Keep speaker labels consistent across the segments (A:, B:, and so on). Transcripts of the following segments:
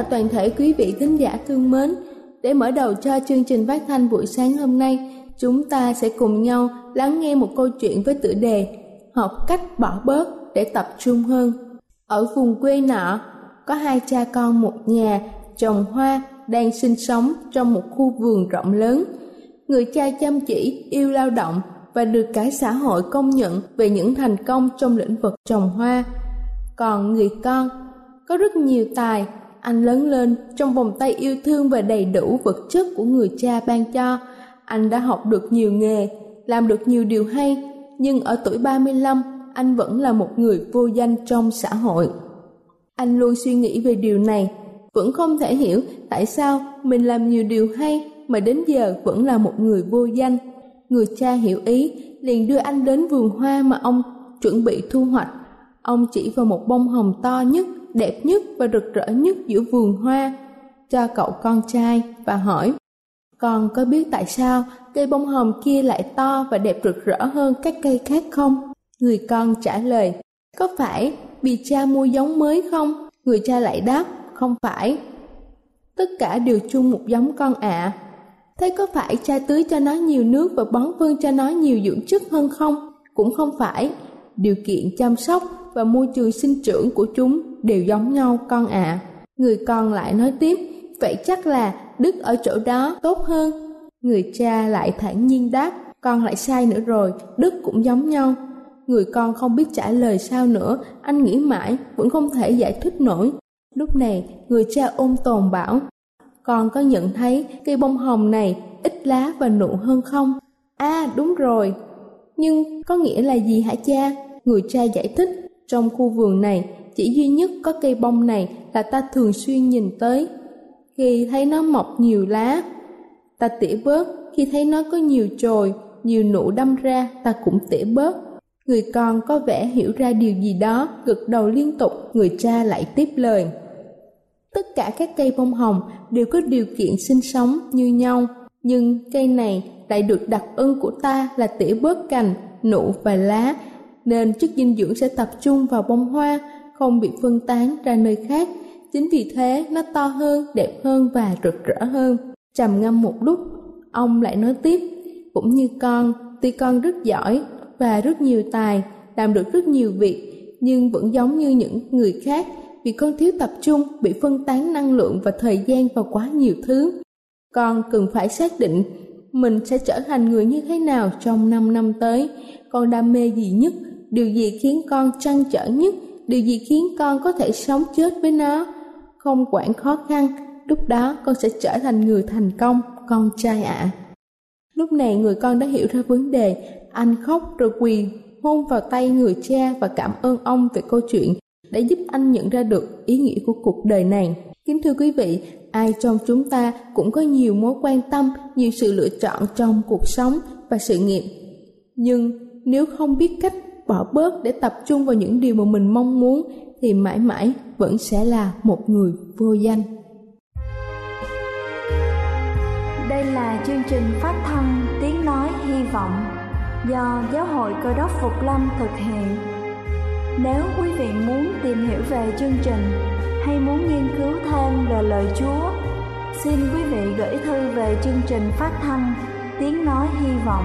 A: Chào toàn thể quý vị thính giả thương mến. Để mở đầu cho chương trình phát thanh buổi sáng hôm nay, chúng ta sẽ cùng nhau lắng nghe một câu chuyện với tựa đề Học cách bỏ bớt để tập trung hơn. Ở vùng quê nọ, có hai cha con một nhà trồng hoa đang sinh sống trong một khu vườn rộng lớn. Người cha chăm chỉ, yêu lao động và được cả xã hội công nhận về những thành công trong lĩnh vực trồng hoa. Còn người con có rất nhiều tài anh lớn lên trong vòng tay yêu thương và đầy đủ vật chất của người cha ban cho. Anh đã học được nhiều nghề, làm được nhiều điều hay, nhưng ở tuổi 35, anh vẫn là một người vô danh trong xã hội. Anh luôn suy nghĩ về điều này, vẫn không thể hiểu tại sao mình làm nhiều điều hay mà đến giờ vẫn là một người vô danh. Người cha hiểu ý, liền đưa anh đến vườn hoa mà ông chuẩn bị thu hoạch. Ông chỉ vào một bông hồng to nhất đẹp nhất và rực rỡ nhất giữa vườn hoa. Cho cậu con trai và hỏi, con có biết tại sao cây bông hồng kia lại to và đẹp rực rỡ hơn các cây khác không? Người con trả lời, có phải vì cha mua giống mới không? Người cha lại đáp, không phải. Tất cả đều chung một giống con ạ. À. thế có phải cha tưới cho nó nhiều nước và bón phân cho nó nhiều dưỡng chất hơn không? Cũng không phải điều kiện chăm sóc và môi trường sinh trưởng của chúng đều giống nhau con ạ. À. Người con lại nói tiếp, vậy chắc là Đức ở chỗ đó tốt hơn. Người cha lại thản nhiên đáp, con lại sai nữa rồi, Đức cũng giống nhau. Người con không biết trả lời sao nữa, anh nghĩ mãi, vẫn không thể giải thích nổi. Lúc này, người cha ôm tồn bảo, con có nhận thấy cây bông hồng này ít lá và nụ hơn không? À, đúng rồi. Nhưng có nghĩa là gì hả cha? Người cha giải thích, trong khu vườn này chỉ duy nhất có cây bông này là ta thường xuyên nhìn tới. Khi thấy nó mọc nhiều lá, ta tỉa bớt, khi thấy nó có nhiều chồi, nhiều nụ đâm ra, ta cũng tỉa bớt. Người con có vẻ hiểu ra điều gì đó, gật đầu liên tục, người cha lại tiếp lời. Tất cả các cây bông hồng đều có điều kiện sinh sống như nhau, nhưng cây này lại được đặc ân của ta là tỉa bớt cành, nụ và lá, nên chất dinh dưỡng sẽ tập trung vào bông hoa, không bị phân tán ra nơi khác. Chính vì thế nó to hơn, đẹp hơn và rực rỡ hơn. Trầm ngâm một lúc, ông lại nói tiếp, cũng như con, tuy con rất giỏi và rất nhiều tài, làm được rất nhiều việc, nhưng vẫn giống như những người khác vì con thiếu tập trung, bị phân tán năng lượng và thời gian vào quá nhiều thứ. Con cần phải xác định mình sẽ trở thành người như thế nào trong 5 năm tới, con đam mê gì nhất, điều gì khiến con trăn trở nhất, điều gì khiến con có thể sống chết với nó? Không quản khó khăn lúc đó con sẽ trở thành người thành công con trai ạ. À. lúc này người con đã hiểu ra vấn đề. Anh khóc rồi quỳ hôn vào tay người cha và cảm ơn ông về câu chuyện đã giúp anh nhận ra được ý nghĩa của cuộc đời này. Kính thưa quý vị ai trong chúng ta cũng có nhiều mối quan tâm nhiều sự lựa chọn trong cuộc sống và sự nghiệp. Nhưng nếu không biết cách bỏ bớt để tập trung vào những điều mà mình mong muốn, thì mãi mãi vẫn sẽ là một người vô danh.
B: Đây là chương trình phát thanh tiếng nói hy vọng do giáo hội cơ đốc phục lâm thực hiện. Nếu quý vị muốn tìm hiểu về chương trình hay muốn nghiên cứu thêm về lời chúa, xin quý vị gửi thư về chương trình phát thanh tiếng nói hy vọng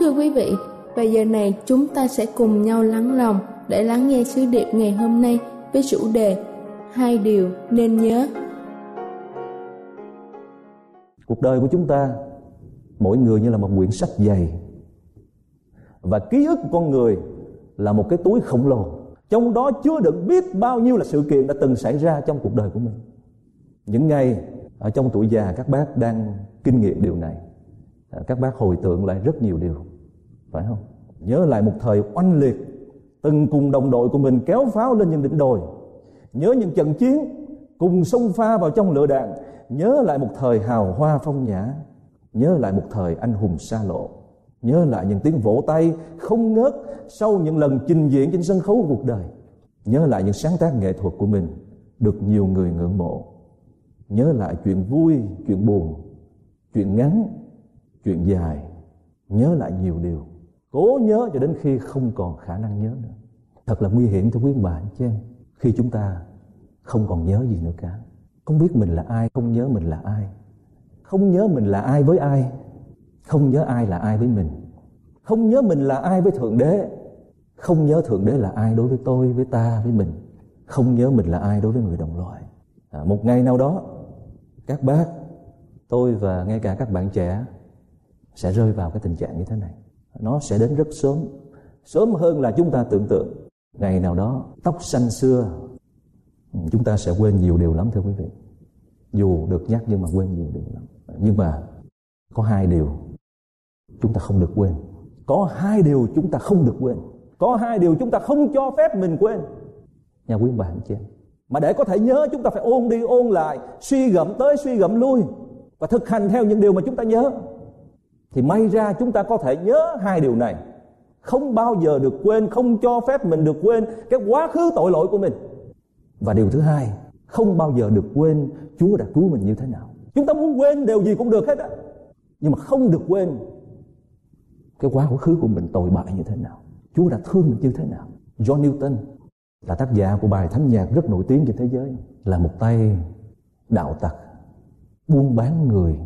A: Thưa quý vị, bây giờ này chúng ta sẽ cùng nhau lắng lòng để lắng nghe sứ điệp ngày hôm nay với chủ đề Hai điều nên nhớ.
C: Cuộc đời của chúng ta, mỗi người như là một quyển sách dày. Và ký ức của con người là một cái túi khổng lồ. Trong đó chứa đựng biết bao nhiêu là sự kiện đã từng xảy ra trong cuộc đời của mình. Những ngày ở trong tuổi già các bác đang kinh nghiệm điều này các bác hồi tưởng lại rất nhiều điều phải không? Nhớ lại một thời oanh liệt, từng cùng đồng đội của mình kéo pháo lên những đỉnh đồi. Nhớ những trận chiến cùng xông pha vào trong lửa đạn. Nhớ lại một thời hào hoa phong nhã. Nhớ lại một thời anh hùng xa lộ. Nhớ lại những tiếng vỗ tay không ngớt sau những lần trình diễn trên sân khấu cuộc đời. Nhớ lại những sáng tác nghệ thuật của mình được nhiều người ngưỡng mộ. Nhớ lại chuyện vui, chuyện buồn, chuyện ngắn, chuyện dài. Nhớ lại nhiều điều cố nhớ cho đến khi không còn khả năng nhớ nữa. Thật là nguy hiểm cho quý bạn chứ khi chúng ta không còn nhớ gì nữa cả. Không biết mình là ai không nhớ mình là ai. Không nhớ mình là ai với ai. Không nhớ ai là ai với mình. Không nhớ mình là ai với thượng đế. Không nhớ thượng đế là ai đối với tôi với ta với mình. Không nhớ mình là ai đối với người đồng loại. À, một ngày nào đó các bác tôi và ngay cả các bạn trẻ sẽ rơi vào cái tình trạng như thế này nó sẽ đến rất sớm. Sớm hơn là chúng ta tưởng tượng. Ngày nào đó, tóc xanh xưa, chúng ta sẽ quên nhiều điều lắm, thưa quý vị. Dù được nhắc nhưng mà quên nhiều điều lắm. Nhưng mà có hai điều chúng ta không được quên. Có hai điều chúng ta không được quên. Có hai điều chúng ta không cho phép mình quên. Nhà quý bạn chị em. Mà để có thể nhớ, chúng ta phải ôn đi ôn lại, suy gẫm tới suy gẫm lui và thực hành theo những điều mà chúng ta nhớ thì may ra chúng ta có thể nhớ hai điều này. Không bao giờ được quên, không cho phép mình được quên cái quá khứ tội lỗi của mình. Và điều thứ hai, không bao giờ được quên chúa đã cứu mình như thế nào. Chúng ta muốn quên điều gì cũng được hết á. Nhưng mà không được quên cái quá khứ của mình tồi bại như thế nào. Chúa đã thương mình như thế nào. John newton là tác giả của bài thánh nhạc rất nổi tiếng trên thế giới, là một tay đạo tặc, buôn bán người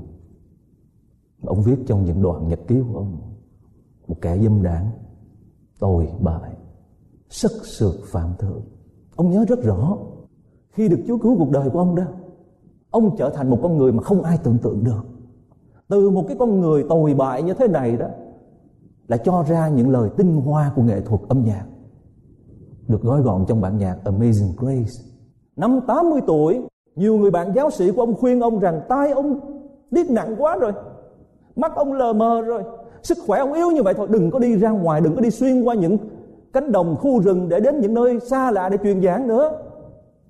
C: ông viết trong những đoạn nhật ký của ông một kẻ dâm đảng tồi bại sức sượt phạm thượng. Ông nhớ rất rõ khi được chúa cứu cuộc đời của ông đó ông trở thành một con người mà không ai tưởng tượng được. Từ một cái con người tồi bại như thế này đó là cho ra những lời tinh hoa của nghệ thuật âm nhạc được gói gọn trong bản nhạc Amazing Grace. Năm 80 tuổi, nhiều người bạn giáo sĩ của ông khuyên ông rằng tai ông điếc nặng quá rồi, mắt ông lờ mờ rồi. Sức khỏe ông yếu như vậy thôi. Đừng có đi ra ngoài, đừng có đi xuyên qua những cánh đồng, khu rừng để đến những nơi xa lạ để truyền giảng nữa.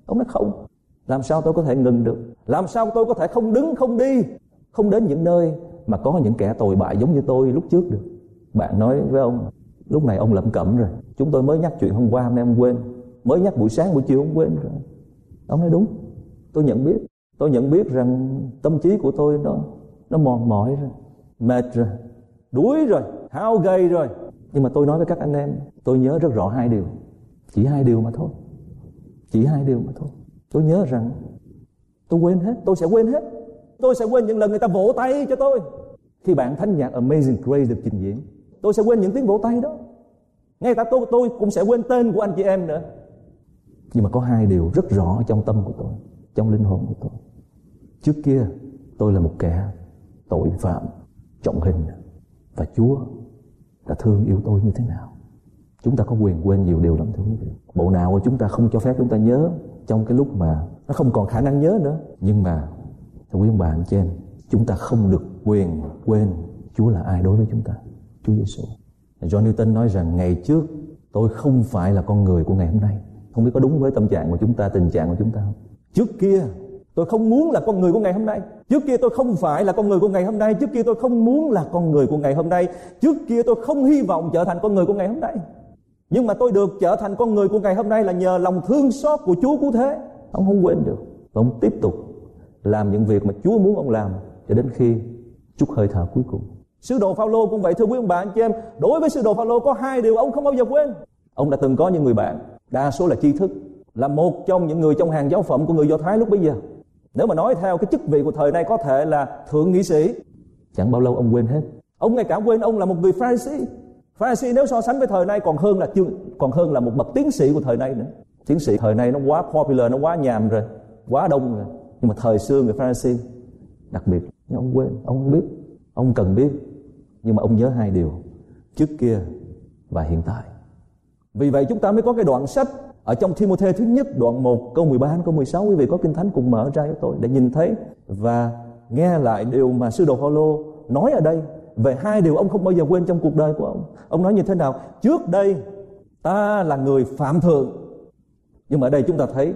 C: Ông nói không. Làm sao tôi có thể ngừng được? Làm sao tôi có thể không đứng, không đi? Không đến những nơi mà có những kẻ tồi bại giống như tôi lúc trước được. Bạn nói với ông, lúc này ông lẩm cẩm rồi. Chúng tôi mới nhắc chuyện hôm qua mà em quên. Mới nhắc buổi sáng, buổi chiều ông quên rồi. Ông nói đúng. Tôi nhận biết. Tôi nhận biết rằng tâm trí của tôi nó nó mòn mỏi rồi mệt rồi, đuối rồi, hao gầy rồi. Nhưng mà tôi nói với các anh em, tôi nhớ rất rõ hai điều. Chỉ hai điều mà thôi. Chỉ hai điều mà thôi. Tôi nhớ rằng tôi quên hết, tôi sẽ quên hết. Tôi sẽ quên những lần người ta vỗ tay cho tôi. Khi bạn thánh nhạc Amazing Grace được trình diễn, tôi sẽ quên những tiếng vỗ tay đó. Ngay cả tôi tôi cũng sẽ quên tên của anh chị em nữa. Nhưng mà có hai điều rất rõ trong tâm của tôi, trong linh hồn của tôi. Trước kia, tôi là một kẻ tội phạm trọng hình và Chúa đã thương yêu tôi như thế nào? Chúng ta có quyền quên nhiều điều lắm, thưa quý vị. Bộ nào mà chúng ta không cho phép chúng ta nhớ trong cái lúc mà nó không còn khả năng nhớ nữa. Nhưng mà, thưa quý ông bà anh chị em, chúng ta không được quyền quên Chúa là ai đối với chúng ta. Chúa Giêsu John Newton nói rằng, ngày trước tôi không phải là con người của ngày hôm nay. Không biết có đúng với tâm trạng của chúng ta, tình trạng của chúng ta không? Trước kia tôi không muốn là con người của ngày hôm nay. Trước kia tôi không phải là con người của ngày hôm nay. Trước kia tôi không muốn là con người của ngày hôm nay. Trước kia tôi không hy vọng trở thành con người của ngày hôm nay. Nhưng mà tôi được trở thành con người của ngày hôm nay là nhờ lòng thương xót của Chúa cứu thế. Ông không quên được. Và ông tiếp tục làm những việc mà Chúa muốn ông làm cho đến khi chút hơi thở cuối cùng. Sứ đồ Phaolô cũng vậy, thưa quý ông bà, anh chị em. Đối với sứ đồ Phaolô có hai điều ông không bao giờ quên. Ông đã từng có những người bạn, Đa số là tri thức, Là một trong những người trong hàng giáo phẩm của người Do Thái lúc bấy giờ. Nếu mà nói theo cái chức vị của thời nay có thể là thượng nghị sĩ. Chẳng bao lâu ông quên hết. Ông ngay cả quên ông là một người Pharisee. Pharisee nếu so sánh với thời nay còn hơn là còn hơn là một bậc tiến sĩ của thời nay nữa. Tiến sĩ thời nay nó quá popular nó quá nhàm rồi quá đông rồi. Nhưng mà thời xưa người Pharisee đặc biệt nhưng ông quên ông không biết ông cần biết. Nhưng mà ông nhớ hai điều trước kia và hiện tại. Vì vậy chúng ta mới có cái đoạn sách ở trong Timothée thứ nhất, đoạn 1 câu 13 đến câu 16 quý vị có kinh thánh cùng mở ra cho tôi để nhìn thấy và nghe lại điều mà sư đồ Phaolô nói ở đây về hai điều ông không bao giờ quên trong cuộc đời của ông. Ông nói như thế nào? Trước đây, ta là người phạm thượng. Nhưng mà ở đây chúng ta thấy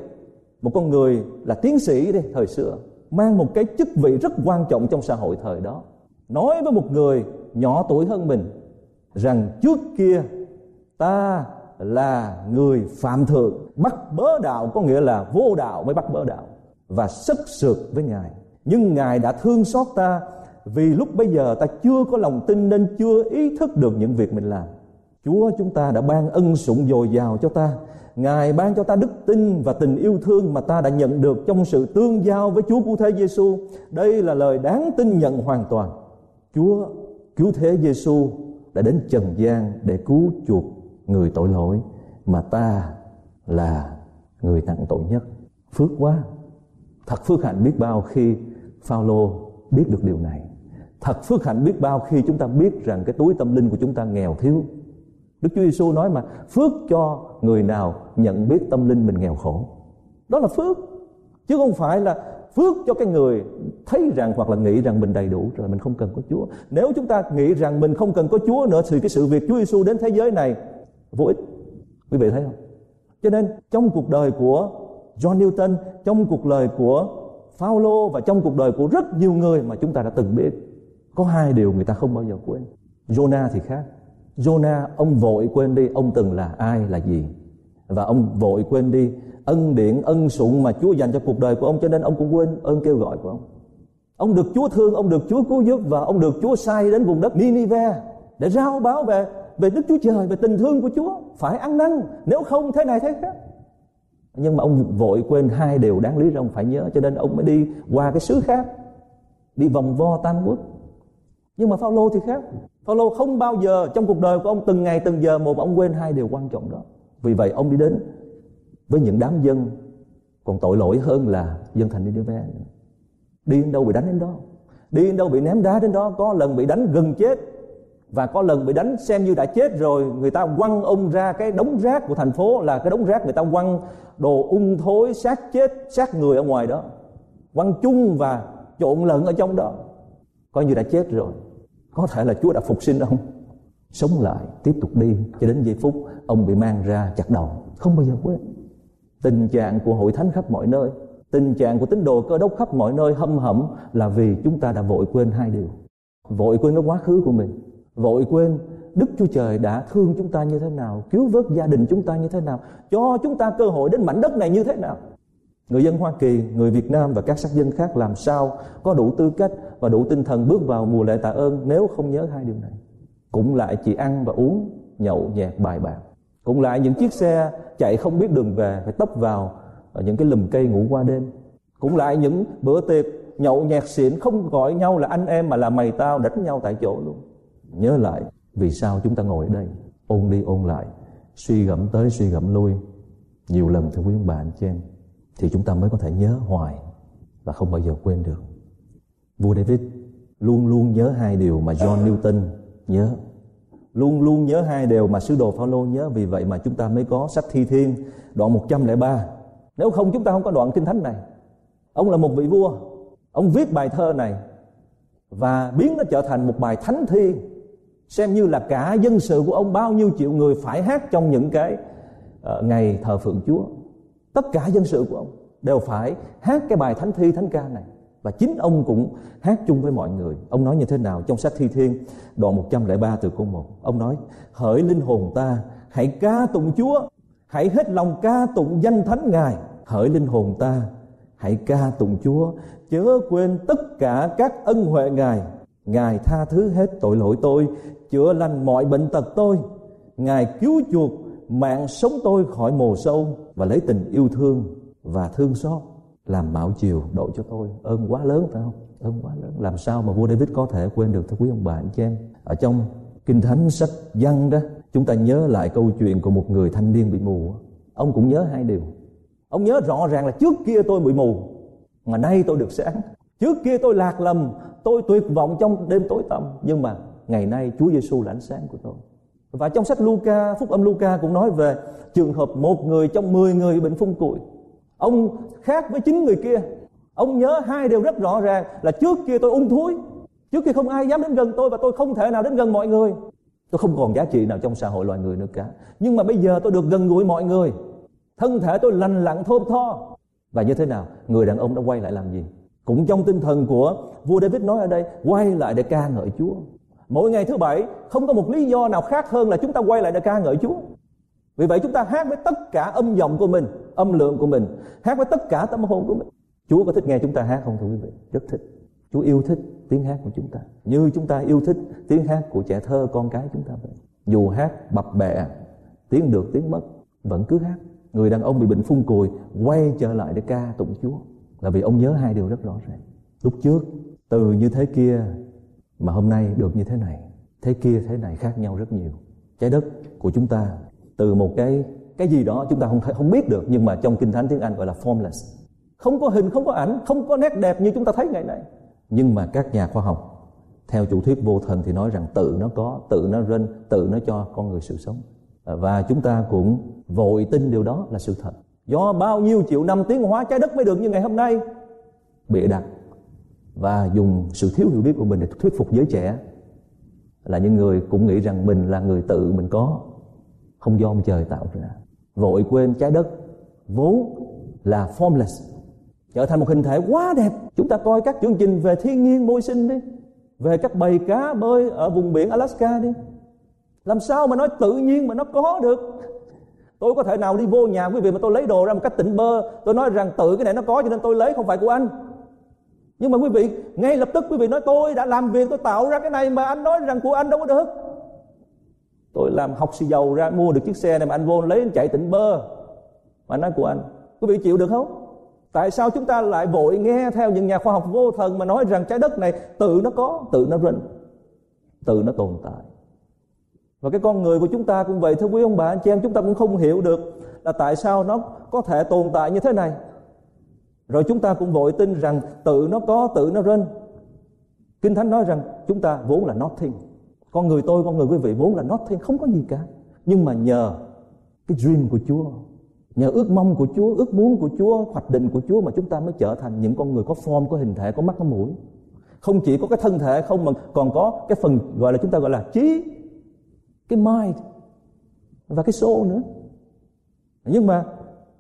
C: một con người là tiến sĩ đi, thời xưa, mang một cái chức vị rất quan trọng trong xã hội thời đó nói với một người nhỏ tuổi hơn mình rằng, trước kia, ta là người phạm thượng. Bắt bớ đạo có nghĩa là vô đạo mới bắt bớ đạo và sức sượt với ngài. Nhưng ngài đã thương xót ta vì lúc bây giờ ta chưa có lòng tin nên chưa ý thức được những việc mình làm. Chúa chúng ta đã ban ân sủng dồi dào cho ta. Ngài ban cho ta đức tin và tình yêu thương mà ta đã nhận được trong sự tương giao với chúa cứu thế giêsu đây là lời đáng tin nhận hoàn toàn. Chúa cứu thế giêsu đã đến trần gian để cứu chuộc người tội lỗi mà ta là người nặng tội nhất. Phước quá. Thật phước hạnh biết bao khi Phaolô biết được điều này. Thật phước hạnh biết bao khi chúng ta biết rằng cái túi tâm linh của chúng ta nghèo thiếu. Đức Chúa Giêsu nói mà, phước cho người nào nhận biết tâm linh mình nghèo khổ. Đó là phước, chứ không phải là phước cho cái người thấy rằng hoặc là nghĩ rằng mình đầy đủ rồi mình không cần có Chúa. Nếu chúng ta nghĩ rằng mình không cần có Chúa nữa thì cái sự việc Chúa Giêsu đến thế giới này vô ích. Quý vị thấy không? Cho nên trong cuộc đời của John Newton, trong cuộc đời của Phaolô và trong cuộc đời của rất nhiều người mà chúng ta đã từng biết, có hai điều người ta không bao giờ quên. Jonah thì khác. Jonah, ông vội quên đi ông từng là ai, là gì. Và ông vội quên đi ân điển, ân sủng mà Chúa dành cho cuộc đời của ông, cho nên ông cũng quên ơn kêu gọi của ông. Ông được Chúa thương, ông được Chúa cứu giúp và ông được Chúa sai đến vùng đất Ninive để rao báo về về Đức Chúa Trời, về tình thương của Chúa, phải ăn năn, nếu không thế này thế khác. Nhưng mà ông vội quên hai điều đáng lý ra ông phải nhớ, cho nên ông mới đi qua cái xứ khác, đi vòng vo tam quốc. Nhưng mà Phaolô thì khác. Phaolô không bao giờ trong cuộc đời của ông từng ngày, từng giờ một ông quên hai điều quan trọng đó. Vì vậy ông đi đến với những đám dân còn tội lỗi hơn là dân thành Nineveh. Đi đến đâu bị đánh đến đó? Đi đến đâu bị ném đá đến đó? Có lần bị đánh gần chết và có lần bị đánh xem như đã chết rồi, người ta quăng ông ra cái đống rác của thành phố là cái đống rác người ta quăng đồ ung thối, xác chết, xác người ở ngoài đó. Quăng chung và trộn lẫn ở trong đó. Coi như đã chết rồi. Có thể là Chúa đã phục sinh ông. Sống lại, tiếp tục đi, cho đến giây phút ông bị mang ra chặt đầu. Không bao giờ quên. Tình trạng của hội thánh khắp mọi nơi, tình trạng của tín đồ cơ đốc khắp mọi nơi hâm hẩm là vì chúng ta đã vội quên hai điều. Vội quên cái quá khứ của mình vội quên Đức Chúa Trời đã thương chúng ta như thế nào, cứu vớt gia đình chúng ta như thế nào, cho chúng ta cơ hội đến mảnh đất này như thế nào. Người dân Hoa Kỳ, người Việt Nam và các sắc dân khác làm sao có đủ tư cách và đủ tinh thần bước vào mùa lễ tạ ơn nếu không nhớ hai điều này. Cũng lại chỉ ăn và uống, nhậu nhẹt bài bạc. Cũng lại những chiếc xe chạy không biết đường về phải tấp vào ở những cái lùm cây ngủ qua đêm. Cũng lại những bữa tiệc nhậu nhẹt xỉn không gọi nhau là anh em mà là mày tao đánh nhau tại chỗ luôn. Nhớ lại, vì sao chúng ta ngồi ở đây? Ôn đi ôn lại, suy gẫm tới suy gẫm lui. Nhiều lần thưa quý ông bà, anh chị em, thì chúng ta mới có thể nhớ hoài và không bao giờ quên được. Vua David luôn luôn nhớ hai điều mà John Newton nhớ. Luôn luôn nhớ hai điều mà sứ đồ Phaolô nhớ, vì vậy mà chúng ta mới có sách thi thiên, đoạn 103 nếu không, chúng ta không có đoạn kinh thánh này. Ông là một vị vua, ông viết bài thơ này và biến nó trở thành một bài thánh thi xem như là cả dân sự của ông bao nhiêu triệu người phải hát trong những cái uh, ngày thờ phượng Chúa. Tất cả dân sự của ông đều phải hát cái bài thánh thi thánh ca này. Và chính ông cũng hát chung với mọi người. Ông nói như thế nào trong sách thi thiên đoạn 103 từ câu 1 ông nói hỡi linh hồn ta hãy ca tụng Chúa hãy hết lòng ca tụng danh thánh ngài. Hỡi linh hồn ta hãy ca tụng Chúa chớ quên tất cả các ân huệ ngài. Ngài tha thứ hết tội lỗi tôi chữa lành mọi bệnh tật tôi. Ngài cứu chuộc mạng sống tôi khỏi mồ sâu và lấy tình yêu thương và thương xót làm mạo chiều độ cho tôi. Ơn quá lớn, phải không? Ơn quá lớn. Làm sao mà vua David có thể quên được, thưa quý ông bà, anh chị em? Ở trong kinh thánh sách văn đó, chúng ta nhớ lại câu chuyện của một người thanh niên bị mù. Ông cũng nhớ hai điều. Ông nhớ rõ ràng là trước kia tôi bị mù, mà nay tôi được sáng. Trước kia tôi lạc lầm, tôi tuyệt vọng trong đêm tối tăm. Nhưng mà ngày nay Chúa Giêsu là ánh sáng của tôi. Và trong sách Luca, phúc âm Luca cũng nói về trường hợp một người trong mười người bệnh phun cụi. ông khác với chín người kia. Ông nhớ hai điều rất rõ ràng là trước kia tôi ung thúi, trước kia không ai dám đến gần tôi và tôi không thể nào đến gần mọi người. Tôi không còn giá trị nào trong xã hội loài người nữa cả. Nhưng mà bây giờ tôi được gần gũi mọi người. Thân thể tôi lành lặn, thơm tho. Và như thế nào? Người đàn ông đã quay lại làm gì? Cũng trong tinh thần của vua David nói ở đây, quay lại để ca ngợi Chúa mỗi ngày thứ bảy, không có một lý do nào khác hơn là chúng ta quay lại để ca ngợi Chúa. Vì vậy chúng ta hát với tất cả âm giọng của mình, âm lượng của mình, hát với tất cả tâm hồn của mình. Chúa có thích nghe chúng ta hát không, thưa quý vị? Rất thích. Chúa yêu thích tiếng hát của chúng ta. Như chúng ta yêu thích tiếng hát của trẻ thơ, con cái chúng ta vậy. Dù hát bập bẹ, tiếng được, tiếng mất, vẫn cứ hát. Người đàn ông bị bệnh phun cùi, quay trở lại để ca tụng Chúa. Là vì ông nhớ hai điều rất rõ ràng. Lúc trước, từ như thế kia mà hôm nay được như thế này, thế kia, thế này khác nhau rất nhiều. Trái đất của chúng ta, từ một cái cái gì đó chúng ta không không biết được, nhưng mà trong kinh thánh tiếng Anh gọi là formless. Không có hình, không có ảnh, không có nét đẹp như chúng ta thấy ngày nay. Nhưng mà các nhà khoa học, theo chủ thuyết vô thần thì nói rằng tự nó có, tự nó rên, tự nó cho con người sự sống. Và chúng ta cũng vội tin điều đó là sự thật. Do bao nhiêu triệu năm tiến hóa trái đất mới được như ngày hôm nay, bịa đặt và dùng sự thiếu hiểu biết của mình để thuyết phục giới trẻ là những người cũng nghĩ rằng mình là người tự mình có, không do ông trời tạo ra. Vội quên trái đất, vốn là formless, trở thành một hình thể quá đẹp. Chúng ta coi các chương trình về thiên nhiên, môi sinh đi, về các bầy cá bơi ở vùng biển Alaska đi. Làm sao mà nói tự nhiên mà nó có được? Tôi có thể nào đi vô nhà quý vị mà tôi lấy đồ ra một cách tỉnh bơ? Tôi nói rằng tự cái này nó có cho nên tôi lấy, không phải của anh nhưng mà quý vị, ngay lập tức quý vị nói, tôi đã làm việc, tôi tạo ra cái này mà anh nói rằng của anh đâu có được. Tôi làm học xì dầu ra, mua được chiếc xe này mà anh vô lấy anh chạy tỉnh bơ. Mà nói của anh, quý vị chịu được không? Tại sao chúng ta lại vội nghe theo những nhà khoa học vô thần mà nói rằng trái đất này tự nó có, tự nó rinh tự nó tồn tại? Và cái con người của chúng ta cũng vậy, thưa quý ông bà anh chị em, chúng ta cũng không hiểu được là tại sao nó có thể tồn tại như thế này rồi chúng ta cũng vội tin rằng tự nó có, tự nó rên. Kinh thánh nói rằng chúng ta vốn là nothing. Con người tôi, con người quý vị vốn là nothing, không có gì cả. Nhưng mà nhờ cái dream của chúa, nhờ ước mong của chúa, ước muốn của chúa, hoạch định của chúa mà chúng ta mới trở thành những con người có form, có hình thể, có mắt, có mũi. Không chỉ có cái thân thể không, mà còn có cái phần gọi là chúng ta gọi là trí, cái mind và cái soul nữa. Nhưng mà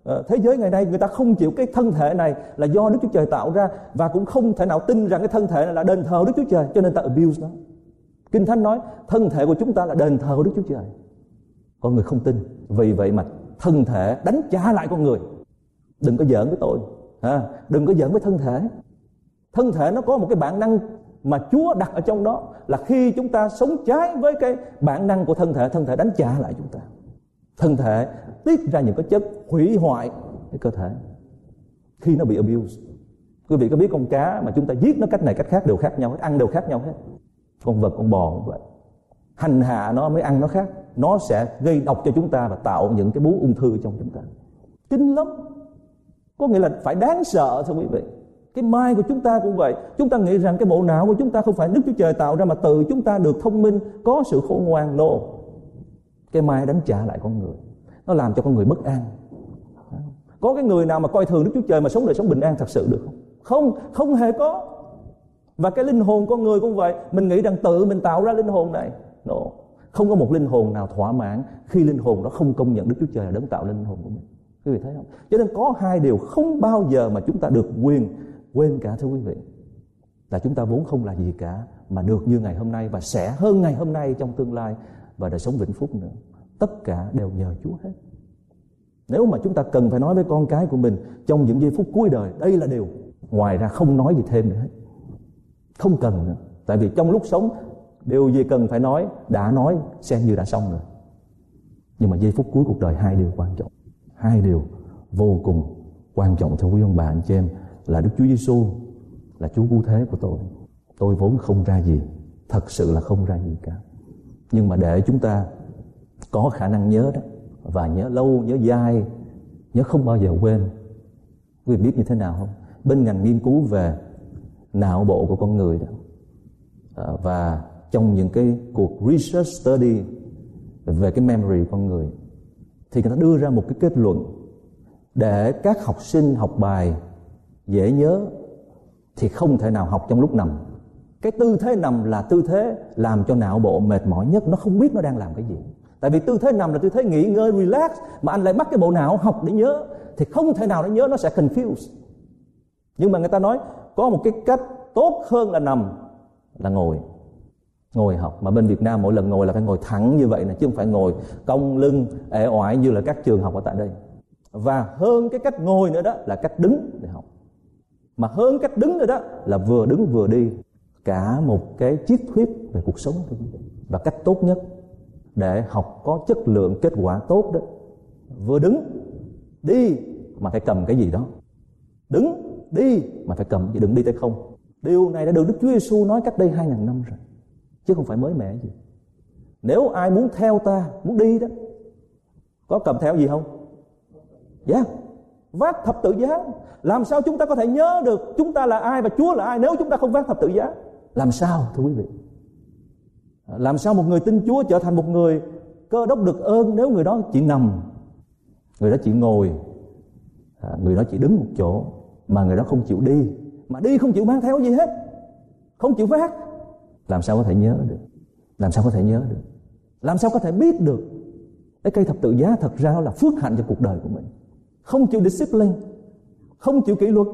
C: Ờ, thế giới ngày nay người ta không chịu cái thân thể này là do Đức Chúa Trời tạo ra và cũng không thể nào tin rằng cái thân thể này là đền thờ Đức Chúa Trời cho nên ta abuse nó. Kinh Thánh nói thân thể của chúng ta là đền thờ của Đức Chúa Trời. Con người không tin. Vì vậy mà thân thể đánh trả lại con người. Đừng có giỡn với tôi. À, đừng có giỡn với thân thể. Thân thể nó có một cái bản năng mà Chúa đặt ở trong đó là khi chúng ta sống trái với cái bản năng của thân thể, thân thể đánh trả lại chúng ta. Thân thể tiết ra những cái chất hủy hoại cái cơ thể khi nó bị abuse. Quý vị có biết con cá mà chúng ta giết nó cách này cách khác đều khác nhau hết, ăn đều khác nhau hết. Con vật, con bò cũng vậy. Hành hạ nó mới ăn nó khác. Nó sẽ gây độc cho chúng ta và tạo những cái bú ung thư trong chúng ta. Kinh lắm. Có nghĩa là phải đáng sợ thưa quý vị cái mai của chúng ta cũng vậy chúng ta nghĩ rằng cái bộ não của chúng ta không phải đức chúa trời tạo ra mà từ chúng ta được thông minh có sự khôn ngoan nô cái mai đánh trả lại con người. Nó làm cho con người bất an. Có cái người nào mà coi thường đức chúa trời mà sống đời sống bình an thật sự được không? Không không hề có. Và cái linh hồn con người cũng vậy. Mình nghĩ rằng tự mình tạo ra linh hồn này. No. không có một linh hồn nào thỏa mãn khi linh hồn đó không công nhận đức chúa trời là đấng tạo linh hồn của mình. Quý vị thấy không? Cho nên có hai điều không bao giờ mà chúng ta được quyền quên cả, thưa quý vị. Là chúng ta vốn không là gì cả, mà được như ngày hôm nay và sẽ hơn ngày hôm nay trong tương lai và đời sống vĩnh phúc nữa. Tất cả đều nhờ Chúa hết. Nếu mà chúng ta cần phải nói với con cái của mình trong những giây phút cuối đời đây là điều. Ngoài ra không nói gì thêm nữa hết. Không cần nữa. Tại vì trong lúc sống điều gì cần phải nói đã nói xem như đã xong rồi. Nhưng mà giây phút cuối cuộc đời hai điều quan trọng. Hai điều vô cùng quan trọng thưa quý ông bà anh chị em là Đức Chúa Giêsu là Chúa cứu thế của tôi. Tôi vốn không ra gì, thật sự là không ra gì cả. Nhưng mà để chúng ta có khả năng nhớ đó và nhớ lâu, nhớ dai, nhớ không bao giờ quên. Quý vị biết như thế nào không? Bên ngành nghiên cứu về não bộ của con người đó à, và trong những cái cuộc research study về cái memory của con người thì người ta đưa ra một cái kết luận để các học sinh học bài dễ nhớ thì không thể nào học trong lúc nằm cái tư thế nằm là tư thế làm cho não bộ mệt mỏi nhất. Nó không biết nó đang làm cái gì. Tại vì tư thế nằm là tư thế nghỉ ngơi, relax, mà anh lại bắt cái bộ não học để nhớ. Thì không thể nào nó nhớ, nó sẽ confuse nhưng mà người ta nói có một cái cách tốt hơn là nằm, là ngồi. Ngồi học. Mà bên Việt Nam mỗi lần ngồi là phải ngồi thẳng như vậy nè, chứ không phải ngồi cong lưng ẻ oải như là các trường học ở tại đây. Và hơn cái cách ngồi nữa đó là cách đứng để học. Mà hơn cách đứng nữa đó là vừa đứng vừa đi cả một cái triết thuyết về cuộc sống và cách tốt nhất để học có chất lượng, kết quả tốt đó. Vừa đứng đi mà phải cầm cái gì đó. Đứng đi mà phải cầm gì, đừng đi tay không. Điều này đã được Đức Chúa Giêsu nói cách đây hai ngàn năm rồi, chứ không phải mới mẻ gì. Nếu ai muốn theo ta, muốn đi đó, có cầm theo gì không? Dạ yeah vác thập tự giá. Làm sao chúng ta có thể nhớ được chúng ta là ai và chúa là ai nếu chúng ta không vác thập tự giá? Làm sao thưa quý vị? Làm sao một người tin chúa trở thành một người cơ đốc được ơn nếu người đó chỉ nằm? Người đó chỉ ngồi. À, người đó chỉ đứng một chỗ mà người đó không chịu đi. Mà đi không chịu mang theo gì hết. Không chịu phát, làm sao có thể nhớ được? Làm sao có thể nhớ được? Làm sao có thể biết được? Cái cây thập tự giá thật ra là phước hạnh cho cuộc đời của mình. Không chịu discipline không chịu kỷ luật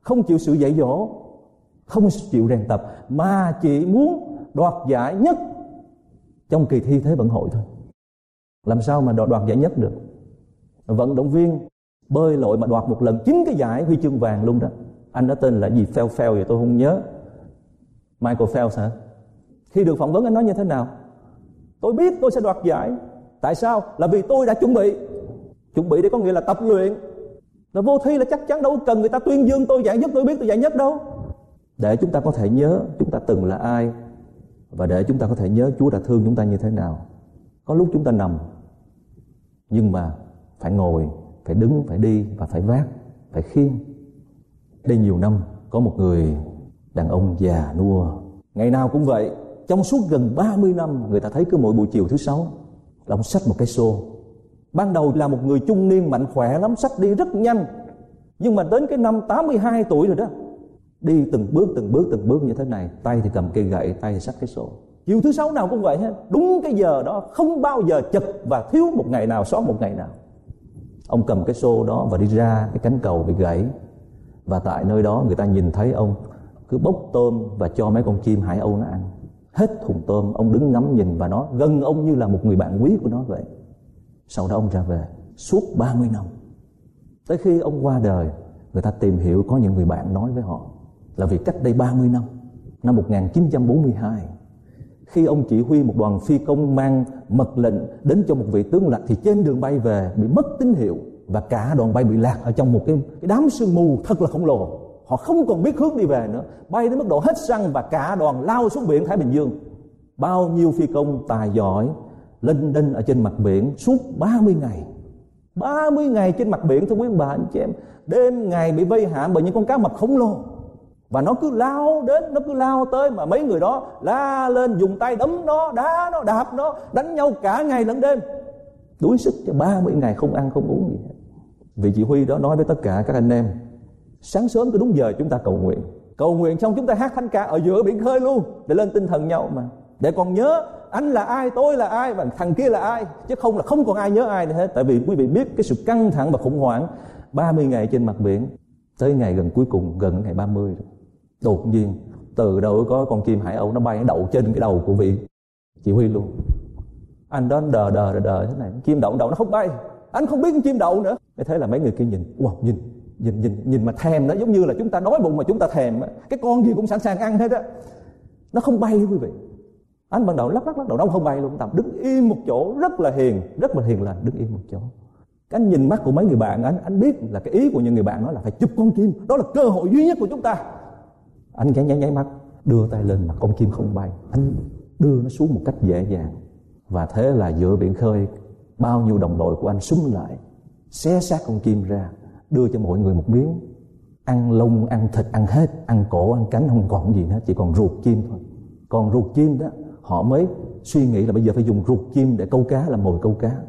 C: không chịu sự dạy dỗ không chịu rèn tập mà chỉ muốn đoạt giải nhất trong kỳ thi thế vận hội thôi. Làm sao mà đoạt, giải nhất được? Vận động viên bơi lội mà đoạt một lần chín cái giải huy chương vàng luôn đó. Anh đó tên là gì? Phèo Phèo vậy tôi không nhớ. Michael Phelps hả? Khi được phỏng vấn anh nói như thế nào? Tôi biết tôi sẽ đoạt giải. Tại sao? Là vì tôi đã chuẩn bị. Chuẩn bị để có nghĩa là tập luyện. Là vô thi là chắc chắn đâu cần người ta tuyên dương tôi giải nhất tôi biết tôi giải nhất đâu để chúng ta có thể nhớ chúng ta từng là ai và để chúng ta có thể nhớ Chúa đã thương chúng ta như thế nào. Có lúc chúng ta nằm nhưng mà phải ngồi phải đứng phải đi và phải vác phải khiêng. Đây nhiều năm có một người đàn ông già nua. Ngày nào cũng vậy trong suốt gần 30 năm người ta thấy cứ mỗi buổi chiều thứ sáu là ông xách một cái xô. Ban đầu là một người trung niên mạnh khỏe lắm, sách đi rất nhanh. Nhưng mà đến cái năm 82 tuổi rồi đó, đi từng bước từng bước từng bước như thế này, tay thì cầm cây gậy, tay thì xách cái sổ. Chiều thứ sáu nào cũng vậy hết, đúng cái giờ đó không bao giờ chật và thiếu một ngày nào sót một ngày nào. Ông cầm cái xô đó và đi ra cái cánh cầu bị gãy và tại nơi đó người ta nhìn thấy ông cứ bốc tôm và cho mấy con chim hải âu nó ăn hết thùng tôm ông đứng ngắm nhìn và nó gần ông như là một người bạn quý của nó vậy sau đó ông ra về suốt 30 năm. Tới khi ông qua đời, người ta tìm hiểu có những người bạn nói với họ là vì cách đây 30 năm, năm 1942, khi ông chỉ huy một đoàn phi công mang mật lệnh đến cho một vị tướng lạc thì trên đường bay về bị mất tín hiệu và cả đoàn bay bị lạc ở trong một cái, cái đám sương mù thật là khổng lồ. Họ không còn biết hướng đi về nữa, bay đến mức độ hết xăng và cả đoàn lao xuống biển Thái Bình Dương. Bao nhiêu phi công tài giỏi lên đinh ở trên mặt biển suốt 30 ngày 30 ngày trên mặt biển thưa quý bà anh chị em đêm ngày bị vây hãm bởi những con cá mập khổng lồ và nó cứ lao đến, nó cứ lao tới mà mấy người đó la lên, dùng tay đấm nó, đá nó, đạp nó, đánh nhau cả ngày lẫn đêm. Đuối sức cho 30 ngày không ăn không uống gì hết. Vị chỉ huy đó nói với tất cả các anh em, sáng sớm cứ đúng giờ chúng ta cầu nguyện. Cầu nguyện xong chúng ta hát thánh ca ở giữa biển khơi luôn, để lên tinh thần nhau mà. Để còn nhớ, anh là ai, tôi là ai, và thằng kia là ai? Chứ không là không còn ai nhớ ai nữa hết. Tại vì quý vị biết cái sự căng thẳng và khủng hoảng 30 ngày trên mặt biển, tới ngày gần cuối cùng, gần ngày 30 rồi đột nhiên, từ đâu có con chim hải âu nó bay, nó đậu trên cái đầu của vị chỉ huy luôn. Anh đó đờ đờ đờ đờ thế này, chim đậu đậu nó không bay. Anh không biết con chim đậu nữa. Thế là mấy người kia nhìn, wow, nhìn nhìn nhìn nhìn mà thèm nó giống như là chúng ta đói bụng mà chúng ta thèm cái con gì cũng sẵn sàng ăn hết á. Nó không bay quý vị. Anh ban đầu lắc lắc lắc, đầu nó không bay luôn. Tầm đứng im một chỗ, rất là hiền, rất là hiền lành, đứng im một chỗ. Anh nhìn mắt của mấy người bạn, anh anh biết là cái ý của những người bạn nói là phải chụp con chim. Đó là cơ hội duy nhất của chúng ta anh nháy nháy nháy mắt, đưa tay lên mà con chim không bay. Anh đưa nó xuống một cách dễ dàng. Và thế là giữa biển khơi, bao nhiêu đồng đội của anh súng lại, xé xác con chim ra, đưa cho mọi người một miếng. Ăn lông, ăn thịt, ăn hết, ăn cổ, ăn cánh, không còn gì nữa, chỉ còn ruột chim thôi. Còn ruột chim đó, họ mới suy nghĩ là bây giờ phải dùng ruột chim để câu cá, làm mồi câu cá.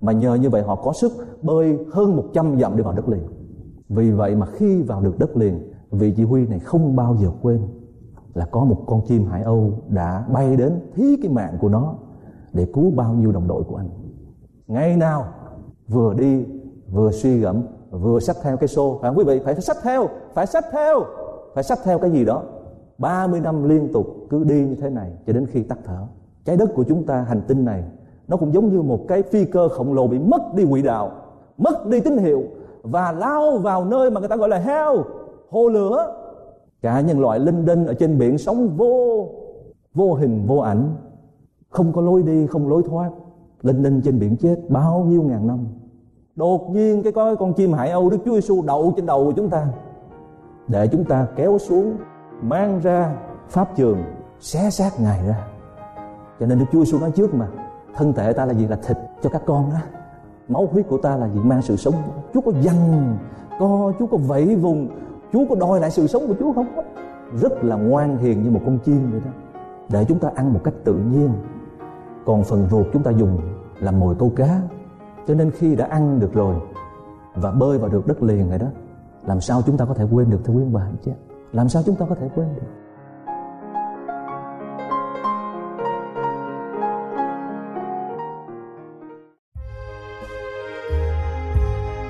C: Mà nhờ như vậy họ có sức bơi hơn 100 dặm để vào đất liền. Vì vậy mà khi vào được đất liền vị chỉ huy này không bao giờ quên là có một con chim hải âu đã bay đến thí cái mạng của nó để cứu bao nhiêu đồng đội của anh. Ngày nào vừa đi, vừa suy gẫm, vừa xách theo cái xô. Phải không quý vị phải xách theo, phải xách theo, phải xách theo cái gì đó. 30 năm liên tục cứ đi như thế này cho đến khi tắt thở. Trái đất của chúng ta, hành tinh này, nó cũng giống như một cái phi cơ khổng lồ bị mất đi quỹ đạo, mất đi tín hiệu và lao vào nơi mà người ta gọi là hell hồ lửa. Cả nhân loại linh đinh ở trên biển sống vô vô hình, vô ảnh. Không có lối đi, không lối thoát. Linh đinh trên biển chết bao nhiêu ngàn năm. Đột nhiên cái coi con chim hải âu đức chúa giêsu đậu trên đầu của chúng ta. Để chúng ta kéo xuống, mang ra pháp trường, xé xác ngài ra. Cho nên đức chúa giêsu nói trước mà, thân thể ta là gì là thịt cho các con đó. Máu huyết của ta là gì? Mang sự sống. Chúa có dằn, co, chúa có vẫy vùng chúa có đòi lại sự sống của chúa không? Rất là ngoan hiền như một con chim vậy đó. Để chúng ta ăn một cách tự nhiên. Còn phần ruột chúng ta dùng làm mồi câu cá. Cho nên khi đã ăn được rồi và bơi vào được đất liền rồi đó, làm sao chúng ta có thể quên được thưa quý ông bà chứ? Làm sao chúng ta có thể quên được?